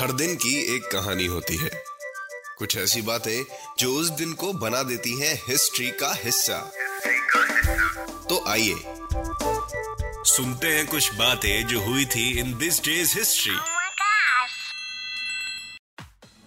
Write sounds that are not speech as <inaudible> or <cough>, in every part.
हर दिन की एक कहानी होती है। कुछ ऐसी बातें जो उस दिन को बना देती हैं हिस्ट्री का हिस्सा। तो आइए सुनते हैं कुछ बातें जो हुई थी in this day's history.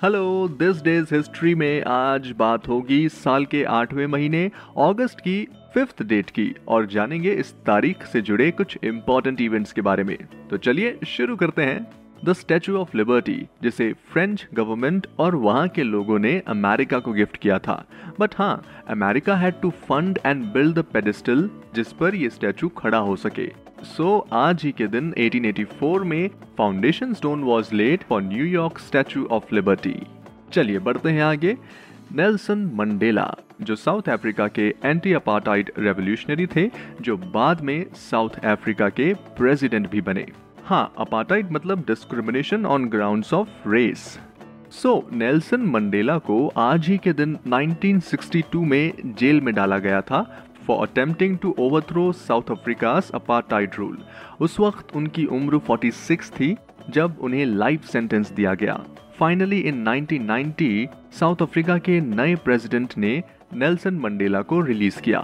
Hello this day's history में आज बात होगी साल के आठवें महीने अगस्त की फिफ्थ डेट की और जानेंगे इस तारीख से जुड़े कुछ इंपॉर्टेंट इवेंट्स के बारे में। तो चलिए शुरू करते हैं। द स्टैचू ऑफ़ लिबर्टी जिसे फ्रेंच गवर्नमेंट और वहाँ के लोगों ने अमेरिका को गिफ्ट किया था। बट हाँ America had to fund and build the pedestal जिस पर ये स्टैचू खड़ा हो सके। सो so, आज ही के दिन 1884 में foundation stone was laid for New York Statue of Liberty चलिए बढ़ते हैं आगे। नेल्सन मंडेला, जो साउथ अफ्रीका के एंटी अपार्टाइड रेवोल्यूशनरी थे, जो बाद में साउथ अफ्रीका के प्रेसिडेंट भी बने। हाँ अपार्टाइड मतलब discrimination on grounds of race so Nelson Mandela को आज ही के दिन 1962 में जेल में डाला गया था for attempting to overthrow South Africa's apartheid rule उस वक्त उनकी उम्र 46 थी, जब उन्हें लाइफ सेंटेंस दिया गया। फाइनली इन 1990 साउथ अफ्रीका के नए प्रेसिडेंट ने नेल्सन मंडेला को रिलीज़ किया।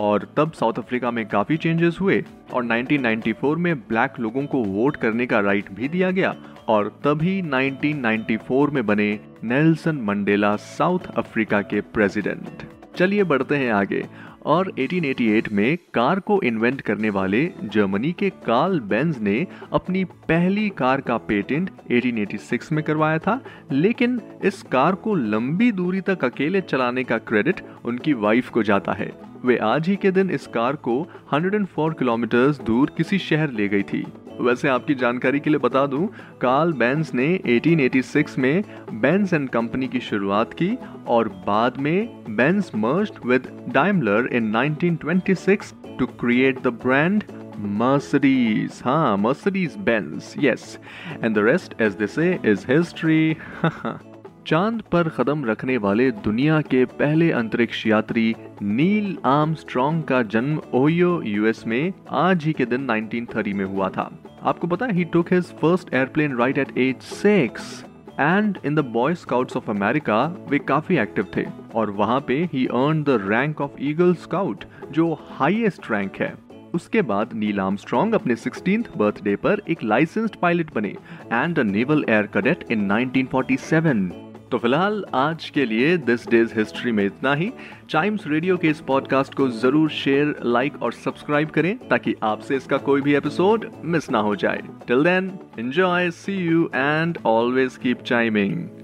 और तब साउथ अफ्रीका में काफ़ी चेंजेस हुए और 1994 में ब्लैक लोगों को वोट करने का राइट भी दिया गया और तभी 1994 में बने नेल्सन मंडेला साउथ अफ्रीका के प्रेसिडेंट चलिए बढ़ते हैं आगे। और 1888 में कार को इन्वेंट करने वाले जर्मनी के कार्ल बेंज ने अपनी पहली कार का पेटेंट 1886 में करवाया था, लेकिन इस कार को लंबी दूरी तक अकेले चलाने का क्रेडिट उनकी वाइफ को जाता है। वे आज ही के दिन इस कार को 104 किलोमीटर दूर किसी शहर ले गई थी। वैसे आपकी जानकारी के लिए बता दूँ, कार्ल बेंज ने 1886 में बेंज एंड कंपनी की शुरुआत की और बाद में Benz merged with Daimler in 1926 to create the brand Mercedes. हाँ Benz. Yes. And the rest, as they say, is history. <laughs> चाँद पर कदम रखने वाले दुनिया के पहले अंतरिक्ष यात्री नील आर्मस्ट्रॉन्ग का जन्म ओयो यूएस में आज ही के दिन 1930 में हुआ था आपको पता है he took his first airplane ride at age six and in the Boy Scouts of America वे काफ़ी एक्टिव थे। और वहाँ पे ही earn the rank of Eagle Scout जो हाईएस्ट रैंक है। उसके बाद नील आर्मस्ट्रॉन्ग अपने 16th बर्थडे पर एक लाइसेंस्ड पायलट बने and a naval air cadet in 1947 तो फ़िलहाल आज के लिए दिस डेज़ हिस्ट्री में इतना ही। टाइम्स रेडियो के इस पॉडकास्ट को ज़रूर शेयर लाइक और सब्सक्राइब करें ताकि आपसे इसका कोई भी एपिसोड मिस ना हो जाए। Till then enjoy see you and always keep chiming